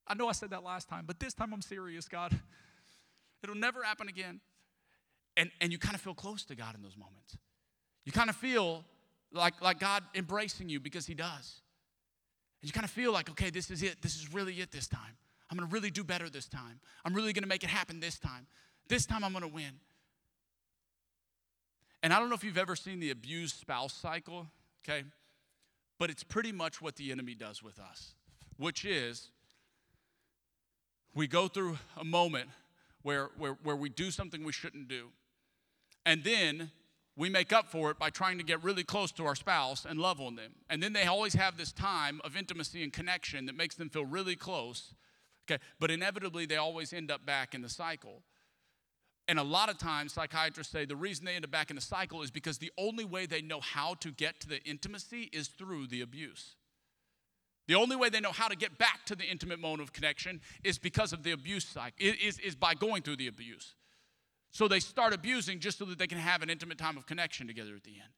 I know I said that last time, but this time I'm serious, God. It'll never happen again. And, and you kind of feel close to God in those moments. You kind of feel like, like God embracing you because He does. And you kind of feel like, okay, this is it. This is really it this time. I'm going to really do better this time. I'm really going to make it happen this time. This time I'm going to win. And I don't know if you've ever seen the abused spouse cycle, okay? But it's pretty much what the enemy does with us, which is we go through a moment where, where, where we do something we shouldn't do. And then we make up for it by trying to get really close to our spouse and love on them. And then they always have this time of intimacy and connection that makes them feel really close. Okay, but inevitably they always end up back in the cycle. And a lot of times, psychiatrists say the reason they end up back in the cycle is because the only way they know how to get to the intimacy is through the abuse. The only way they know how to get back to the intimate mode of connection is because of the abuse cycle, is, is by going through the abuse. So they start abusing just so that they can have an intimate time of connection together at the end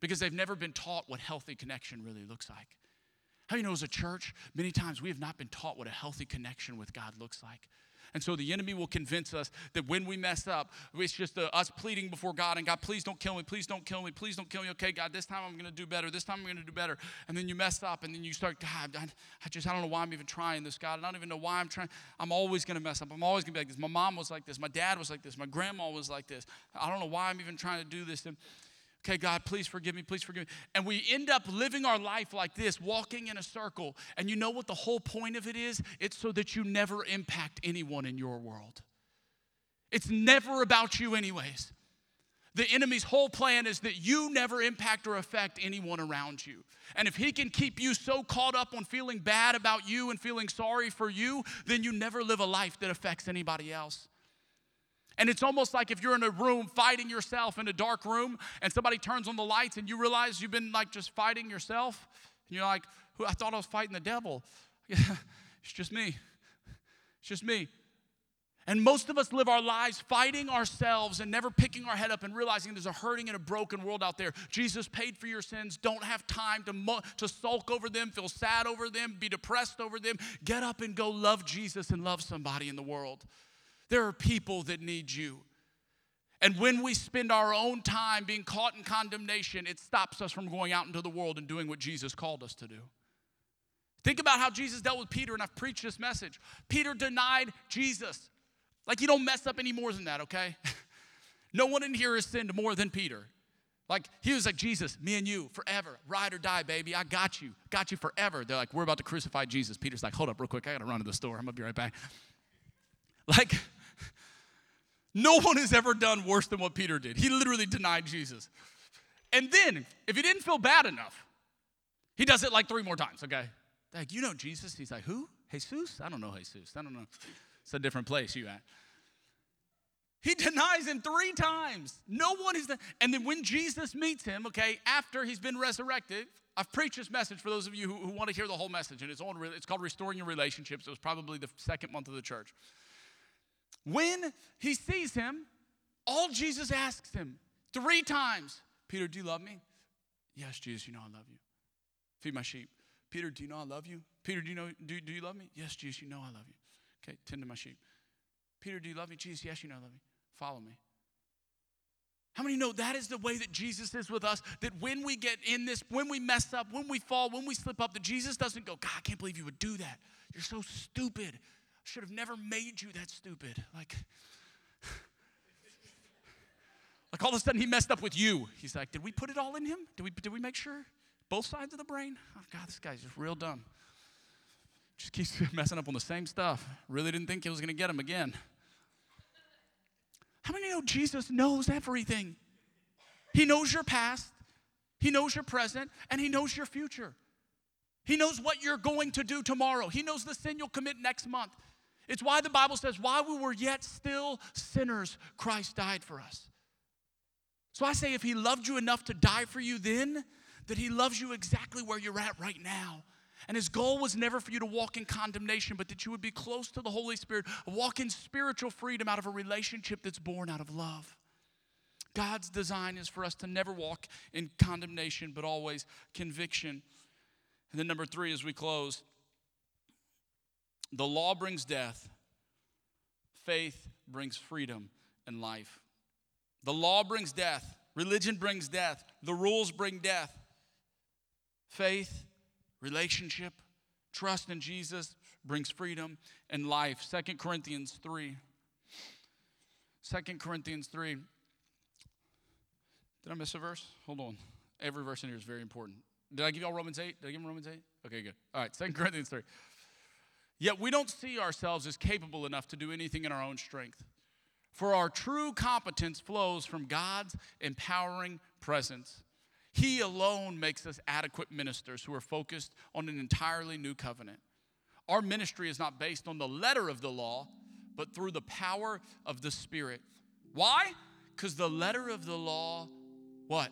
because they've never been taught what healthy connection really looks like. How you know, as a church, many times we have not been taught what a healthy connection with God looks like. And so the enemy will convince us that when we mess up, it's just uh, us pleading before God and God, please don't kill me, please don't kill me, please don't kill me. Okay, God, this time I'm going to do better. This time I'm going to do better. And then you mess up and then you start, God, I, I just, I don't know why I'm even trying this, God. I don't even know why I'm trying. I'm always going to mess up. I'm always going to be like this. My mom was like this. My dad was like this. My grandma was like this. I don't know why I'm even trying to do this. And, Okay, God, please forgive me, please forgive me. And we end up living our life like this, walking in a circle. And you know what the whole point of it is? It's so that you never impact anyone in your world. It's never about you, anyways. The enemy's whole plan is that you never impact or affect anyone around you. And if he can keep you so caught up on feeling bad about you and feeling sorry for you, then you never live a life that affects anybody else. And it's almost like if you're in a room fighting yourself in a dark room and somebody turns on the lights and you realize you've been like just fighting yourself. And you're like, I thought I was fighting the devil. it's just me. It's just me. And most of us live our lives fighting ourselves and never picking our head up and realizing there's a hurting and a broken world out there. Jesus paid for your sins. Don't have time to, to sulk over them, feel sad over them, be depressed over them. Get up and go love Jesus and love somebody in the world. There are people that need you. And when we spend our own time being caught in condemnation, it stops us from going out into the world and doing what Jesus called us to do. Think about how Jesus dealt with Peter, and I've preached this message. Peter denied Jesus. Like, you don't mess up any more than that, okay? no one in here has sinned more than Peter. Like, he was like, Jesus, me and you, forever, ride or die, baby. I got you, got you forever. They're like, we're about to crucify Jesus. Peter's like, hold up, real quick. I got to run to the store. I'm going to be right back. Like, no one has ever done worse than what Peter did. He literally denied Jesus. And then, if he didn't feel bad enough, he does it like three more times, okay? like, you know Jesus? He's like, who? Jesus? I don't know Jesus. I don't know. It's a different place you at. He denies him three times. No one is the. And then when Jesus meets him, okay, after he's been resurrected, I've preached this message for those of you who, who want to hear the whole message, and it's on. It's called Restoring Your Relationships. It was probably the second month of the church. When he sees him, all Jesus asks him three times, Peter, do you love me? Yes, Jesus, you know I love you. Feed my sheep. Peter, do you know I love you? Peter, do you know do, do you love me? Yes, Jesus, you know I love you. Okay, tend to my sheep. Peter, do you love me? Jesus, yes, you know I love you. Follow me. How many know that is the way that Jesus is with us? That when we get in this, when we mess up, when we fall, when we slip up, that Jesus doesn't go, God, I can't believe you would do that. You're so stupid. Should have never made you that stupid. Like, like all of a sudden he messed up with you. He's like, did we put it all in him? Did we, did we make sure? Both sides of the brain? Oh, God, this guy's just real dumb. Just keeps messing up on the same stuff. Really didn't think he was going to get him again. How many know Jesus knows everything? He knows your past, He knows your present, and He knows your future. He knows what you're going to do tomorrow. He knows the sin you'll commit next month. It's why the Bible says, while we were yet still sinners, Christ died for us. So I say, if He loved you enough to die for you then, that He loves you exactly where you're at right now. And his goal was never for you to walk in condemnation, but that you would be close to the Holy Spirit, walk in spiritual freedom out of a relationship that's born out of love. God's design is for us to never walk in condemnation, but always conviction. And then, number three, as we close, the law brings death, faith brings freedom and life. The law brings death, religion brings death, the rules bring death. Faith relationship, trust in Jesus brings freedom and life. Second Corinthians 3. 2 Corinthians 3. Did I miss a verse? Hold on. Every verse in here is very important. Did I give y'all Romans 8? Did I give them Romans 8? Okay, good. All right, 2 Corinthians 3. Yet we don't see ourselves as capable enough to do anything in our own strength. For our true competence flows from God's empowering presence. He alone makes us adequate ministers who are focused on an entirely new covenant. Our ministry is not based on the letter of the law, but through the power of the Spirit. Why? Because the letter of the law, what?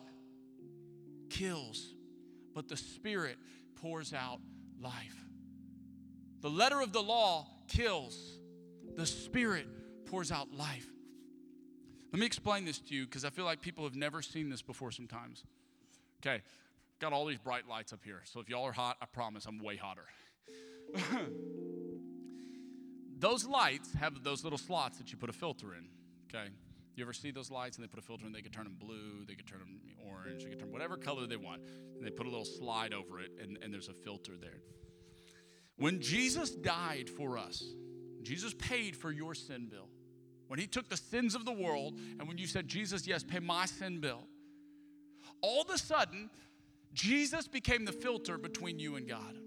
Kills, but the Spirit pours out life. The letter of the law kills, the Spirit pours out life. Let me explain this to you because I feel like people have never seen this before sometimes. Okay, got all these bright lights up here. So if y'all are hot, I promise I'm way hotter. those lights have those little slots that you put a filter in. Okay, you ever see those lights and they put a filter in? They could turn them blue, they could turn them orange, they could turn whatever color they want. And they put a little slide over it, and, and there's a filter there. When Jesus died for us, Jesus paid for your sin bill. When he took the sins of the world, and when you said, Jesus, yes, pay my sin bill, all of a sudden, Jesus became the filter between you and God.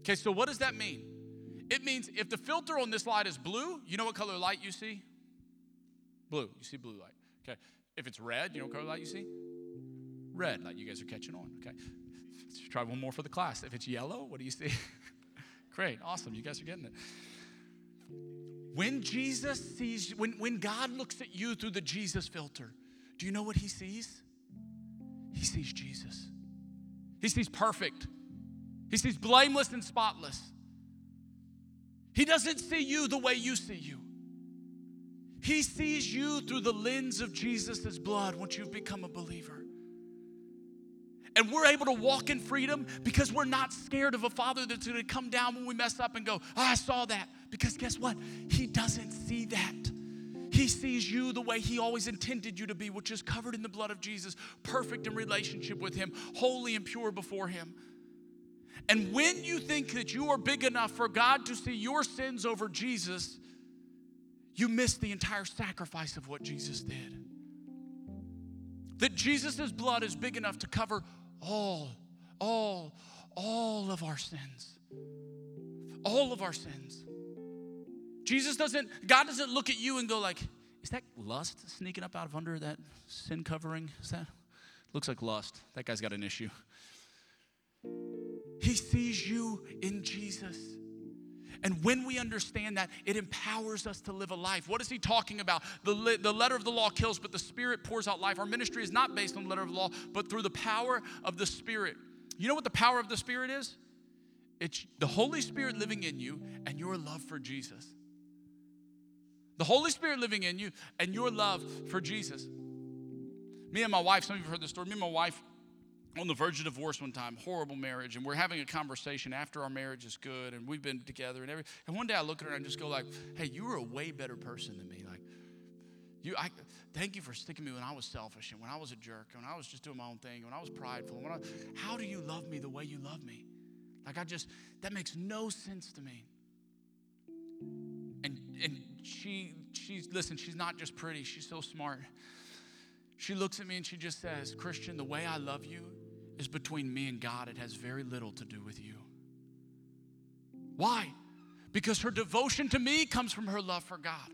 Okay, so what does that mean? It means if the filter on this light is blue, you know what color light you see? Blue. You see blue light. Okay. If it's red, you know what color light you see? Red light. You guys are catching on. Okay. Let's try one more for the class. If it's yellow, what do you see? Great. Awesome. You guys are getting it. When Jesus sees, when, when God looks at you through the Jesus filter, do you know what he sees? He sees Jesus. He sees perfect. He sees blameless and spotless. He doesn't see you the way you see you. He sees you through the lens of Jesus' blood once you've become a believer. And we're able to walk in freedom because we're not scared of a father that's going to come down when we mess up and go, oh, I saw that. Because guess what? He doesn't see that. He sees you the way He always intended you to be, which is covered in the blood of Jesus, perfect in relationship with Him, holy and pure before Him. And when you think that you are big enough for God to see your sins over Jesus, you miss the entire sacrifice of what Jesus did. That Jesus' blood is big enough to cover all, all, all of our sins. All of our sins. Jesus doesn't, God doesn't look at you and go like, is that lust sneaking up out of under that sin covering? Is that? Looks like lust. That guy's got an issue. He sees you in Jesus. And when we understand that, it empowers us to live a life. What is he talking about? The, the letter of the law kills, but the Spirit pours out life. Our ministry is not based on the letter of the law, but through the power of the Spirit. You know what the power of the Spirit is? It's the Holy Spirit living in you and your love for Jesus. The Holy Spirit living in you and your love for Jesus. Me and my wife, some of you have heard this story. Me and my wife on the verge of divorce one time, horrible marriage, and we're having a conversation after our marriage is good, and we've been together and every. And one day I look at her and I just go like, "Hey, you were a way better person than me. Like, you, I thank you for sticking me when I was selfish and when I was a jerk, and when I was just doing my own thing, and when I was prideful. When I, how do you love me the way you love me? Like, I just that makes no sense to me. And and she she's listen, she's not just pretty, she's so smart. She looks at me and she just says, Christian, the way I love you is between me and God. It has very little to do with you. Why? Because her devotion to me comes from her love for God.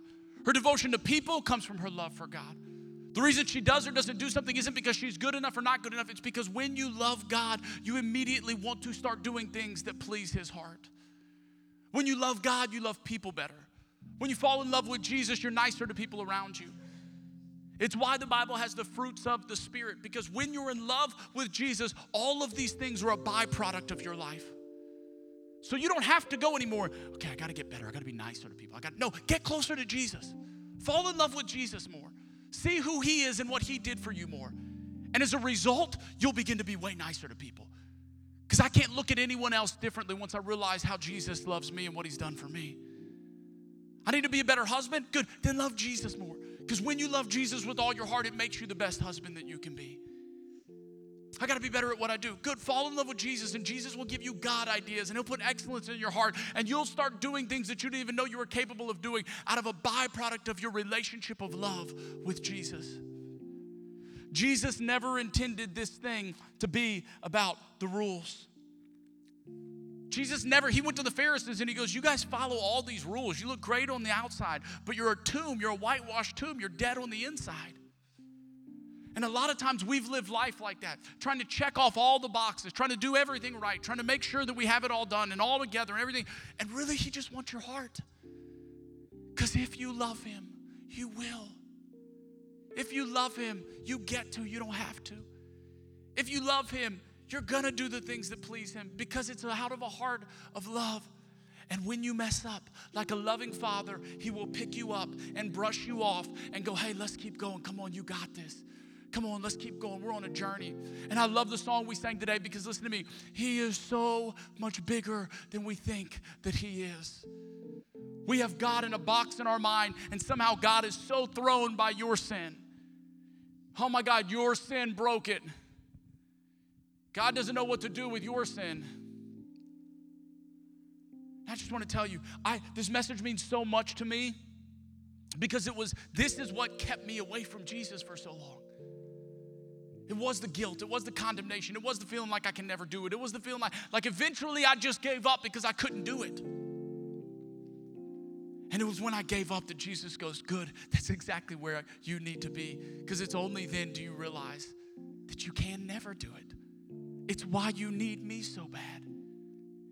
Her devotion to people comes from her love for God. The reason she does or doesn't do something isn't because she's good enough or not good enough. It's because when you love God, you immediately want to start doing things that please His heart. When you love God, you love people better. When you fall in love with Jesus, you're nicer to people around you. It's why the Bible has the fruits of the Spirit, because when you're in love with Jesus, all of these things are a byproduct of your life. So you don't have to go anymore. Okay, I got to get better. I got to be nicer to people. I got no, get closer to Jesus. Fall in love with Jesus more. See who he is and what he did for you more. And as a result, you'll begin to be way nicer to people. Because I can't look at anyone else differently once I realize how Jesus loves me and what he's done for me. I need to be a better husband? Good. Then love Jesus more. Because when you love Jesus with all your heart, it makes you the best husband that you can be. I got to be better at what I do. Good. Fall in love with Jesus, and Jesus will give you God ideas, and He'll put excellence in your heart, and you'll start doing things that you didn't even know you were capable of doing out of a byproduct of your relationship of love with Jesus. Jesus never intended this thing to be about the rules. Jesus never, he went to the Pharisees and he goes, You guys follow all these rules. You look great on the outside, but you're a tomb, you're a whitewashed tomb, you're dead on the inside. And a lot of times we've lived life like that, trying to check off all the boxes, trying to do everything right, trying to make sure that we have it all done and all together and everything. And really, he just wants your heart. Because if you love him, you will. If you love him, you get to, you don't have to. If you love him, you're gonna do the things that please Him because it's out of a heart of love. And when you mess up, like a loving father, He will pick you up and brush you off and go, hey, let's keep going. Come on, you got this. Come on, let's keep going. We're on a journey. And I love the song we sang today because listen to me, He is so much bigger than we think that He is. We have God in a box in our mind, and somehow God is so thrown by your sin. Oh my God, your sin broke it. God doesn't know what to do with your sin. I just want to tell you, I this message means so much to me because it was this is what kept me away from Jesus for so long. It was the guilt, it was the condemnation, it was the feeling like I can never do it. It was the feeling like like eventually I just gave up because I couldn't do it. And it was when I gave up that Jesus goes, Good, that's exactly where you need to be. Because it's only then do you realize that you can never do it. It's why you need me so bad.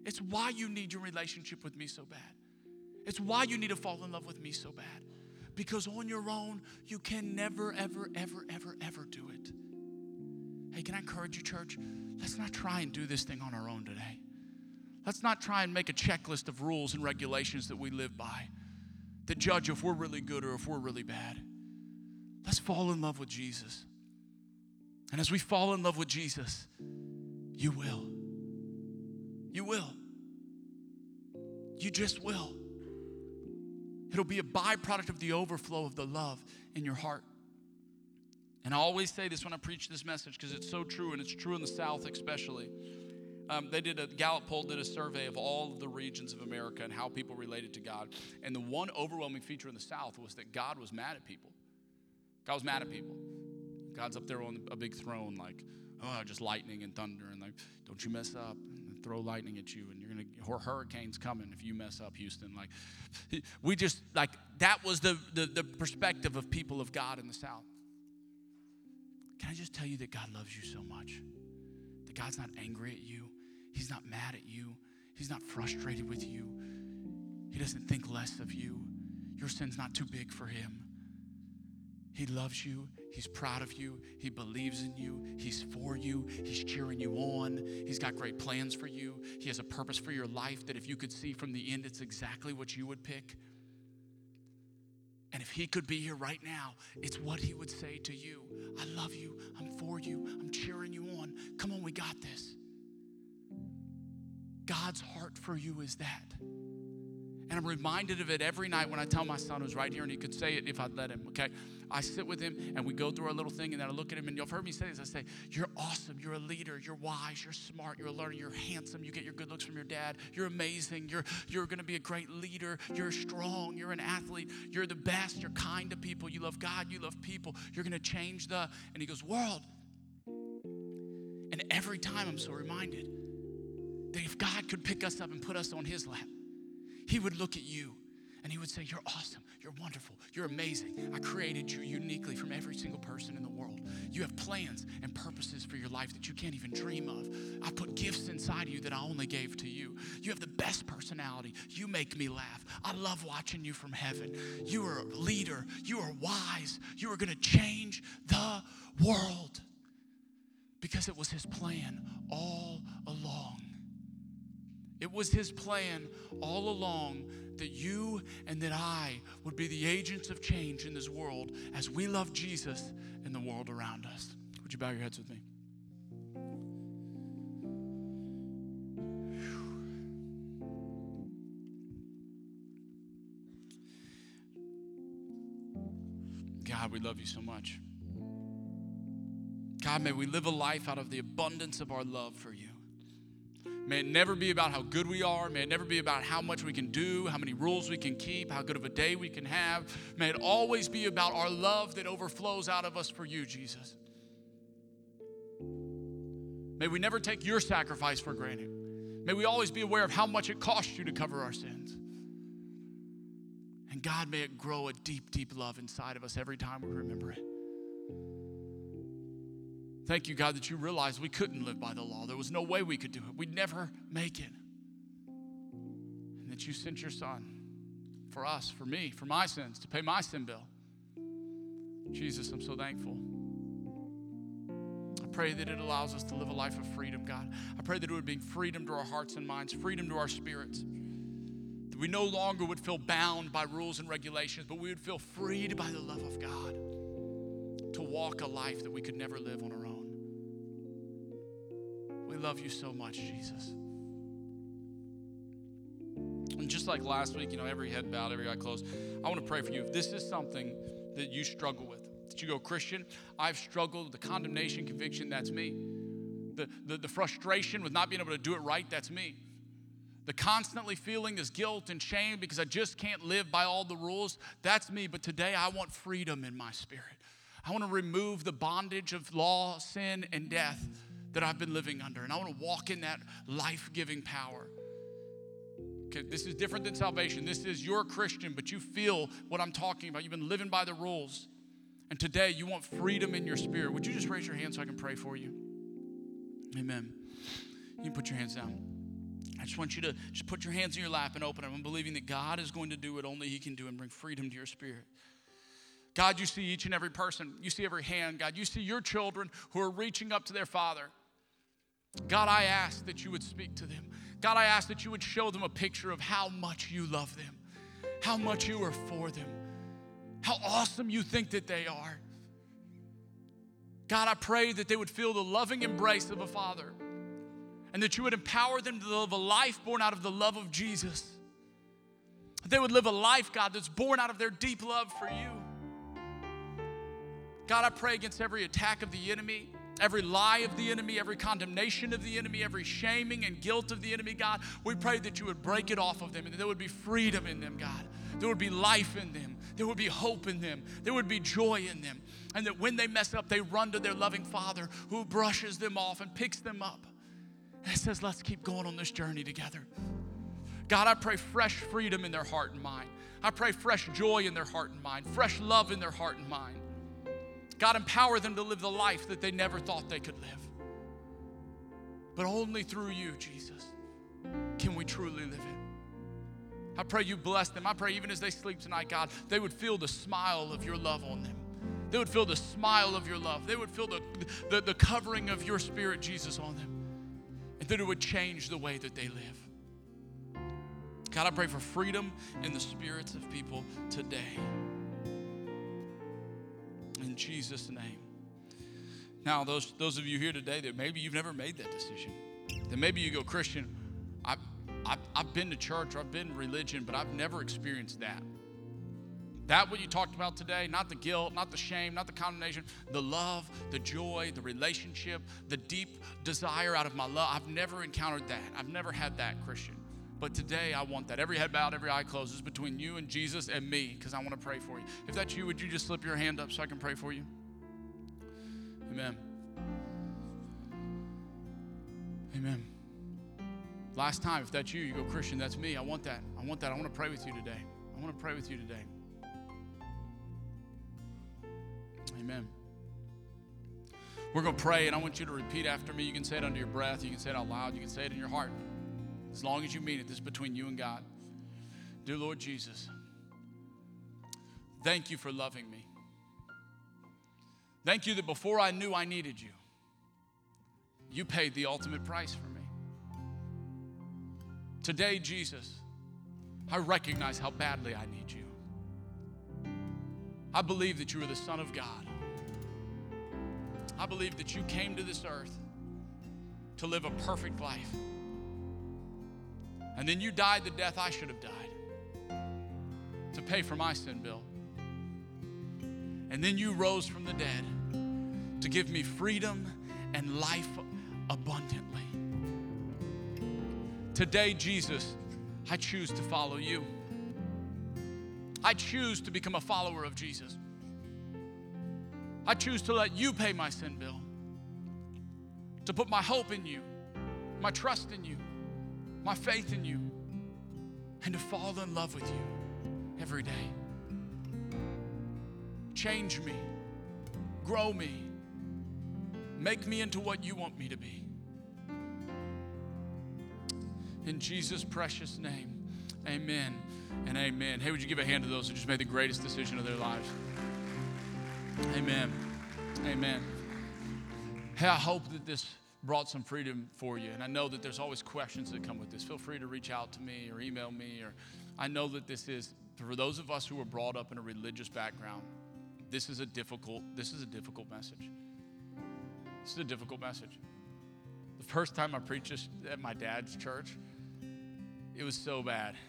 It's why you need your relationship with me so bad. It's why you need to fall in love with me so bad. Because on your own, you can never, ever, ever, ever, ever do it. Hey, can I encourage you, church? Let's not try and do this thing on our own today. Let's not try and make a checklist of rules and regulations that we live by that judge if we're really good or if we're really bad. Let's fall in love with Jesus. And as we fall in love with Jesus, you will. You will. You just will. It'll be a byproduct of the overflow of the love in your heart. And I always say this when I preach this message because it's so true, and it's true in the South especially. Um, they did a Gallup poll did a survey of all of the regions of America and how people related to God. And the one overwhelming feature in the South was that God was mad at people. God was mad at people. God's up there on a big throne, like, oh, just lightning and thunder, and like, don't you mess up, and throw lightning at you, and you're gonna, or hurricanes coming if you mess up, Houston. Like, we just like that was the, the the perspective of people of God in the South. Can I just tell you that God loves you so much? That God's not angry at you, He's not mad at you, He's not frustrated with you. He doesn't think less of you. Your sin's not too big for Him. He loves you. He's proud of you. He believes in you. He's for you. He's cheering you on. He's got great plans for you. He has a purpose for your life that if you could see from the end, it's exactly what you would pick. And if he could be here right now, it's what he would say to you I love you. I'm for you. I'm cheering you on. Come on, we got this. God's heart for you is that. And I'm reminded of it every night when I tell my son who's right here, and he could say it if I'd let him, okay? I sit with him and we go through our little thing, and then I look at him, and you've heard me say this. I say, You're awesome. You're a leader. You're wise. You're smart. You're a learner. You're handsome. You get your good looks from your dad. You're amazing. You're, you're going to be a great leader. You're strong. You're an athlete. You're the best. You're kind to people. You love God. You love people. You're going to change the. And he goes, World. And every time I'm so reminded that if God could pick us up and put us on his lap, he would look at you and he would say, You're awesome. You're wonderful. You're amazing. I created you uniquely from every single person in the world. You have plans and purposes for your life that you can't even dream of. I put gifts inside you that I only gave to you. You have the best personality. You make me laugh. I love watching you from heaven. You are a leader. You are wise. You are going to change the world because it was his plan all along. It was his plan all along that you and that I would be the agents of change in this world as we love Jesus and the world around us. Would you bow your heads with me? God, we love you so much. God, may we live a life out of the abundance of our love for you. May it never be about how good we are. May it never be about how much we can do, how many rules we can keep, how good of a day we can have. May it always be about our love that overflows out of us for you, Jesus. May we never take your sacrifice for granted. May we always be aware of how much it costs you to cover our sins. And God, may it grow a deep, deep love inside of us every time we remember it. Thank you, God, that you realized we couldn't live by the law. There was no way we could do it. We'd never make it. And that you sent your son for us, for me, for my sins, to pay my sin bill. Jesus, I'm so thankful. I pray that it allows us to live a life of freedom, God. I pray that it would bring freedom to our hearts and minds, freedom to our spirits. That we no longer would feel bound by rules and regulations, but we would feel freed by the love of God to walk a life that we could never live on our. Love you so much, Jesus. And just like last week, you know, every head bowed, every eye closed, I want to pray for you. If this is something that you struggle with, that you go, Christian, I've struggled with the condemnation, conviction, that's me. The, the, the frustration with not being able to do it right, that's me. The constantly feeling this guilt and shame because I just can't live by all the rules, that's me. But today I want freedom in my spirit. I want to remove the bondage of law, sin, and death that I've been living under. And I want to walk in that life giving power. Okay, this is different than salvation. This is you're a Christian, but you feel what I'm talking about. You've been living by the rules. And today you want freedom in your spirit. Would you just raise your hand so I can pray for you? Amen. You can put your hands down. I just want you to just put your hands in your lap and open them. I'm believing that God is going to do what only He can do and bring freedom to your spirit. God, you see each and every person. You see every hand. God, you see your children who are reaching up to their Father. God, I ask that you would speak to them. God, I ask that you would show them a picture of how much you love them, how much you are for them, how awesome you think that they are. God, I pray that they would feel the loving embrace of a father and that you would empower them to live a life born out of the love of Jesus. They would live a life, God, that's born out of their deep love for you. God, I pray against every attack of the enemy, every lie of the enemy, every condemnation of the enemy, every shaming and guilt of the enemy, God. We pray that you would break it off of them and that there would be freedom in them, God. There would be life in them. There would be hope in them. There would be joy in them. And that when they mess up, they run to their loving Father who brushes them off and picks them up and says, Let's keep going on this journey together. God, I pray fresh freedom in their heart and mind. I pray fresh joy in their heart and mind, fresh love in their heart and mind. God, empower them to live the life that they never thought they could live. But only through you, Jesus, can we truly live it. I pray you bless them. I pray even as they sleep tonight, God, they would feel the smile of your love on them. They would feel the smile of your love. They would feel the, the, the covering of your spirit, Jesus, on them. And that it would change the way that they live. God, I pray for freedom in the spirits of people today. In Jesus' name. Now, those, those of you here today that maybe you've never made that decision, that maybe you go, Christian, I, I've, I've been to church I've been religion, but I've never experienced that. That what you talked about today, not the guilt, not the shame, not the condemnation, the love, the joy, the relationship, the deep desire out of my love. I've never encountered that. I've never had that, Christian. But today I want that. Every head bowed, every eye closed is between you and Jesus and me because I want to pray for you. If that's you, would you just slip your hand up so I can pray for you? Amen. Amen. Last time, if that's you, you go, Christian, that's me. I want that. I want that. I want to pray with you today. I want to pray with you today. Amen. We're going to pray, and I want you to repeat after me. You can say it under your breath, you can say it out loud, you can say it in your heart. As long as you mean it, this is between you and God. Dear Lord Jesus, thank you for loving me. Thank you that before I knew I needed you, you paid the ultimate price for me. Today, Jesus, I recognize how badly I need you. I believe that you are the Son of God. I believe that you came to this earth to live a perfect life. And then you died the death I should have died to pay for my sin bill. And then you rose from the dead to give me freedom and life abundantly. Today, Jesus, I choose to follow you. I choose to become a follower of Jesus. I choose to let you pay my sin bill, to put my hope in you, my trust in you, my faith in you, and to fall in love with you every day. Change me, grow me, make me into what you want me to be. In Jesus' precious name, amen and amen. Hey, would you give a hand to those who just made the greatest decision of their lives? Amen. Amen. Hey, I hope that this brought some freedom for you. And I know that there's always questions that come with this. Feel free to reach out to me or email me. Or I know that this is for those of us who were brought up in a religious background. This is a difficult. This is a difficult message. This is a difficult message. The first time I preached at my dad's church, it was so bad.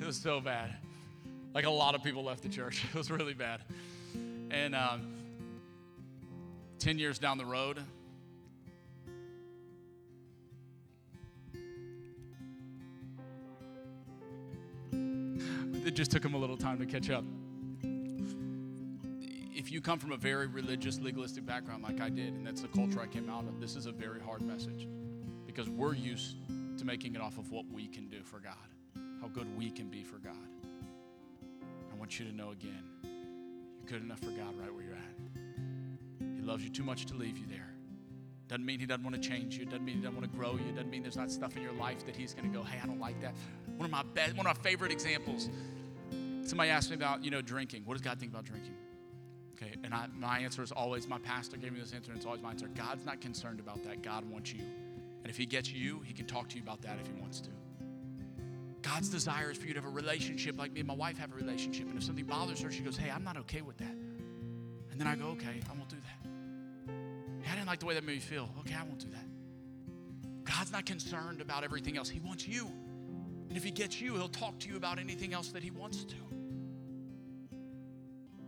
It was so bad. Like a lot of people left the church. It was really bad. And um, 10 years down the road, it just took him a little time to catch up. If you come from a very religious, legalistic background like I did, and that's the culture I came out of, this is a very hard message because we're used to making it off of what we can do for God, how good we can be for God. I want you to know again, you're good enough for God right where you're at. He loves you too much to leave you there. Doesn't mean he doesn't want to change you. Doesn't mean he doesn't want to grow you. Doesn't mean there's not stuff in your life that he's going to go, hey, I don't like that. One of my best, one of my favorite examples. Somebody asked me about, you know, drinking. What does God think about drinking? Okay, and I, my answer is always, my pastor gave me this answer, and it's always my answer. God's not concerned about that. God wants you. And if he gets you, he can talk to you about that if he wants to. God's desire is for you to have a relationship like me and my wife have a relationship. And if something bothers her, she goes, hey, I'm not okay with that. And then I go, okay, I won't do that. Hey, I didn't like the way that made me feel. Okay, I won't do that. God's not concerned about everything else. He wants you. And if he gets you, he'll talk to you about anything else that he wants to.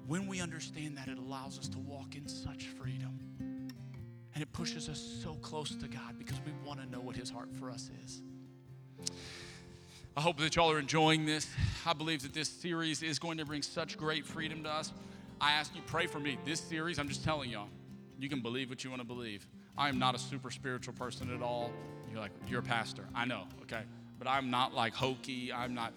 When we understand that, it allows us to walk in such freedom. And it pushes us so close to God because we want to know what his heart for us is. I hope that y'all are enjoying this. I believe that this series is going to bring such great freedom to us. I ask you, pray for me. This series, I'm just telling y'all, you can believe what you want to believe. I am not a super spiritual person at all. You're like, you're a pastor. I know, okay? But I'm not like hokey. I'm not.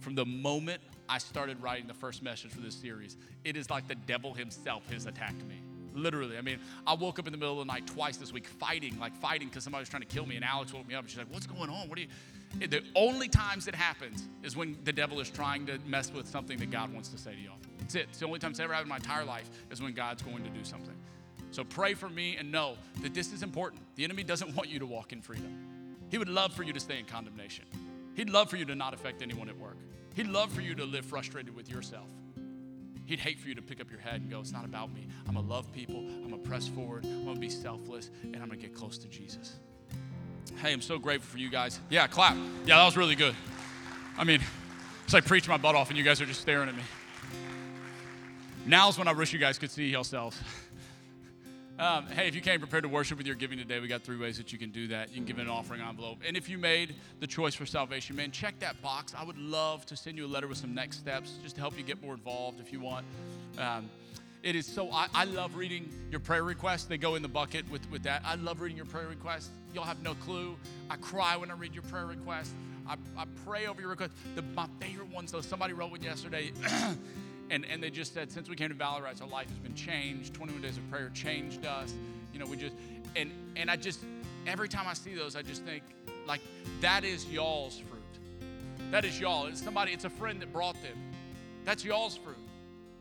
From the moment I started writing the first message for this series, it is like the devil himself has attacked me. Literally. I mean, I woke up in the middle of the night twice this week fighting, like fighting because somebody was trying to kill me. And Alex woke me up and she's like, What's going on? What are you? The only times it happens is when the devil is trying to mess with something that God wants to say to y'all. That's it. It's the only time it's ever happened in my entire life is when God's going to do something. So pray for me and know that this is important. The enemy doesn't want you to walk in freedom. He would love for you to stay in condemnation. He'd love for you to not affect anyone at work. He'd love for you to live frustrated with yourself. He'd hate for you to pick up your head and go, It's not about me. I'm going to love people. I'm going to press forward. I'm going to be selfless. And I'm going to get close to Jesus. Hey, I'm so grateful for you guys. Yeah, clap. Yeah, that was really good. I mean, it's like preaching my butt off and you guys are just staring at me. Now's when I wish you guys could see yourselves. Um, hey, if you came prepared to worship with your giving today, we got three ways that you can do that. You can give an offering envelope. And if you made the choice for salvation, man, check that box. I would love to send you a letter with some next steps just to help you get more involved if you want. Um, it is so, I, I, love reading your prayer requests. They go in the bucket with, with that. I love reading your prayer requests. Y'all have no clue. I cry when I read your prayer requests. I, I pray over your requests. The, my favorite ones, though, somebody wrote one yesterday. and, and they just said, since we came to Valley Rise, our life has been changed. 21 days of prayer changed us. You know, we just, and, and I just, every time I see those, I just think, like, that is y'all's fruit. That is y'all. It's somebody, it's a friend that brought them. That's y'all's fruit.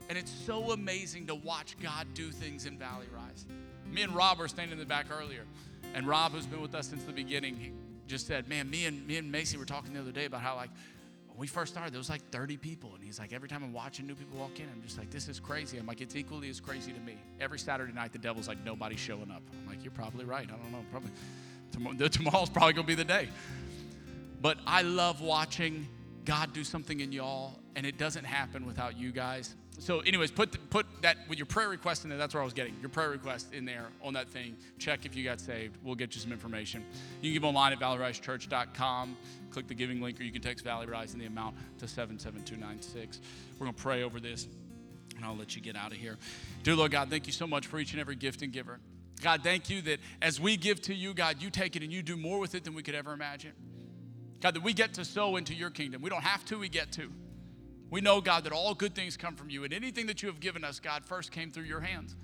And it's so amazing to watch God do things in Valley Rise. Me and Rob were standing in the back earlier, and Rob, who's been with us since the beginning, he just said, "Man, me and me and Macy were talking the other day about how like when we first started, there was like 30 people. And he's like, every time I'm watching new people walk in, I'm just like, this is crazy. I'm like, it's equally as crazy to me. Every Saturday night, the devil's like, nobody's showing up. I'm like, you're probably right. I don't know. Probably tomorrow, tomorrow's probably going to be the day. But I love watching God do something in y'all, and it doesn't happen without you guys. So, anyways, put put that with your prayer request in there. That's where I was getting your prayer request in there on that thing. Check if you got saved. We'll get you some information. You can give online at valleyrisechurch.com. Click the giving link, or you can text Valley Rise in the amount to 77296. We're going to pray over this, and I'll let you get out of here. Dear Lord God, thank you so much for each and every gift and giver. God, thank you that as we give to you, God, you take it and you do more with it than we could ever imagine. God, that we get to sow into your kingdom. We don't have to, we get to. We know, God, that all good things come from you, and anything that you have given us, God, first came through your hands.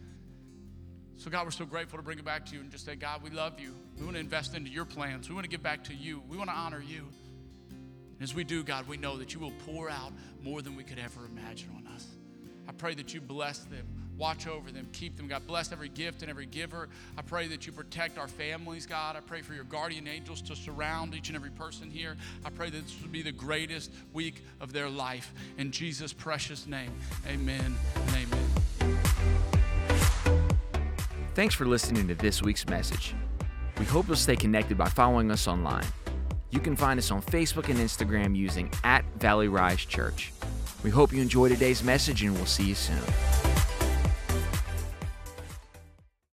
So, God, we're so grateful to bring it back to you and just say, God, we love you. We want to invest into your plans. We want to give back to you. We want to honor you. And as we do, God, we know that you will pour out more than we could ever imagine on us. I pray that you bless them Watch over them, keep them. God bless every gift and every giver. I pray that you protect our families, God. I pray for your guardian angels to surround each and every person here. I pray that this would be the greatest week of their life. In Jesus' precious name, amen and amen. Thanks for listening to this week's message. We hope you'll stay connected by following us online. You can find us on Facebook and Instagram using at Valley Rise Church. We hope you enjoy today's message and we'll see you soon.